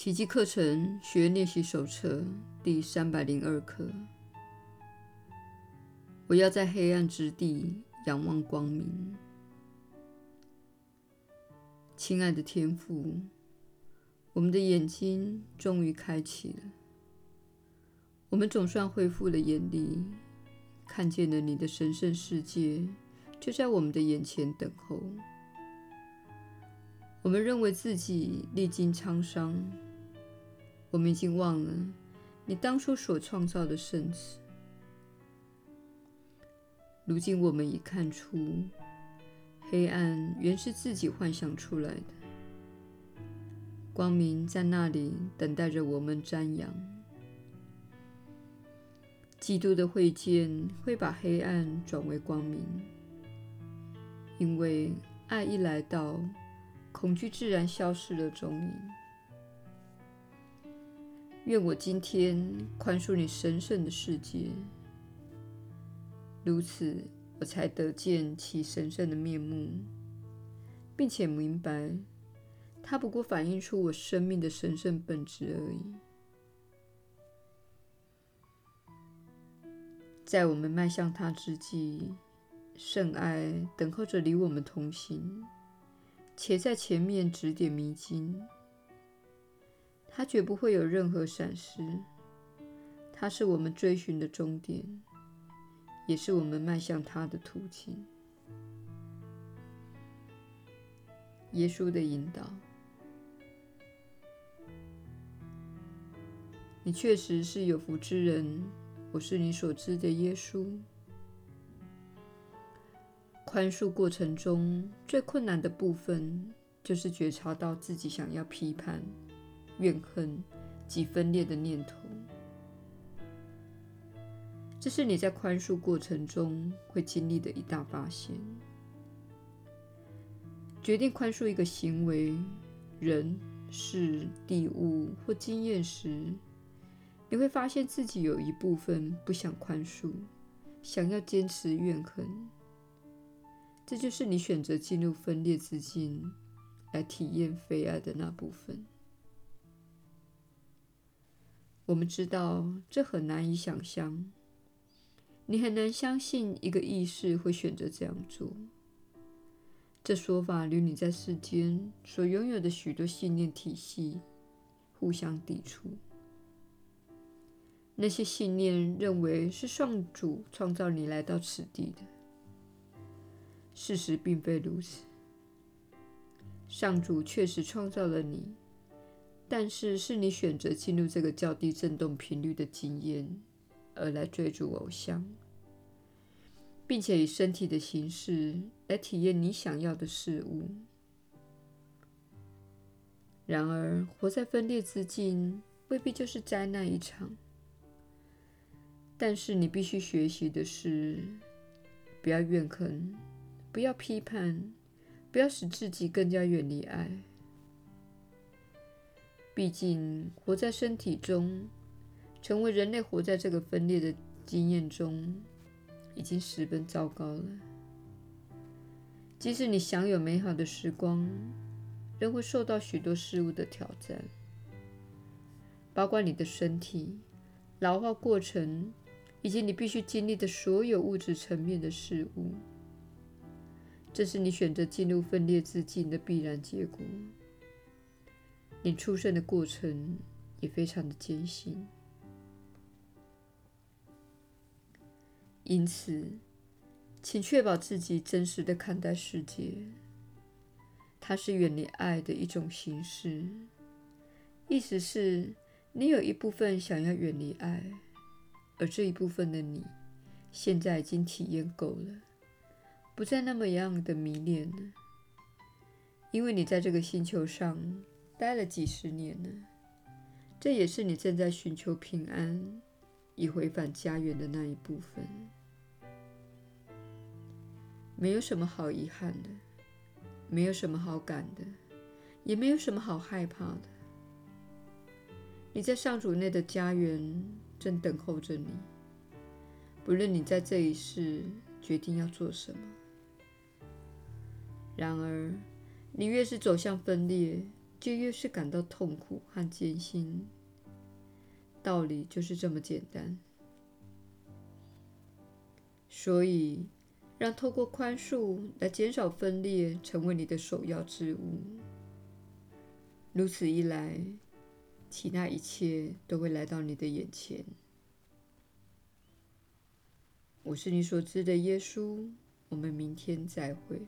奇迹课程学练习手册第三百零二课。我要在黑暗之地仰望光明。亲爱的天父，我们的眼睛终于开启了，我们总算恢复了眼力，看见了你的神圣世界就在我们的眼前等候。我们认为自己历经沧桑。我们已经忘了你当初所创造的圣子。如今我们已看出，黑暗原是自己幻想出来的，光明在那里等待着我们瞻仰。基督的会见会把黑暗转为光明，因为爱一来到，恐惧自然消失了踪影。愿我今天宽恕你神圣的世界，如此我才得见其神圣的面目，并且明白它不过反映出我生命的神圣本质而已。在我们迈向它之际，圣爱等候着与我们同行，且在前面指点迷津。它绝不会有任何闪失，它是我们追寻的终点，也是我们迈向它的途径。耶稣的引导，你确实是有福之人。我是你所知的耶稣。宽恕过程中最困难的部分，就是觉察到自己想要批判。怨恨及分裂的念头，这是你在宽恕过程中会经历的一大发现。决定宽恕一个行为、人、事、地、物或经验时，你会发现自己有一部分不想宽恕，想要坚持怨恨。这就是你选择进入分裂之境来体验非爱的那部分。我们知道这很难以想象，你很难相信一个意识会选择这样做。这说法与你在世间所拥有的许多信念体系互相抵触。那些信念认为是上主创造你来到此地的，事实并非如此。上主确实创造了你。但是，是你选择进入这个较低振动频率的经验，而来追逐偶像，并且以身体的形式来体验你想要的事物。然而，活在分裂之境未必就是灾难一场。但是，你必须学习的是，不要怨恨，不要批判，不要使自己更加远离爱。毕竟，活在身体中，成为人类活在这个分裂的经验中，已经十分糟糕了。即使你享有美好的时光，仍会受到许多事物的挑战，包括你的身体、老化过程，以及你必须经历的所有物质层面的事物。这是你选择进入分裂自境的必然结果。你出生的过程也非常的艰辛，因此，请确保自己真实的看待世界。它是远离爱的一种形式，意思是，你有一部分想要远离爱，而这一部分的你，现在已经体验够了，不再那么样的迷恋了，因为你在这个星球上。待了几十年了，这也是你正在寻求平安，以回返家园的那一部分。没有什么好遗憾的，没有什么好赶的，也没有什么好害怕的。你在上主内的家园正等候着你，不论你在这一世决定要做什么。然而，你越是走向分裂，就越是感到痛苦和艰辛。道理就是这么简单。所以，让透过宽恕来减少分裂成为你的首要之务。如此一来，其他一切都会来到你的眼前。我是你所知的耶稣。我们明天再会。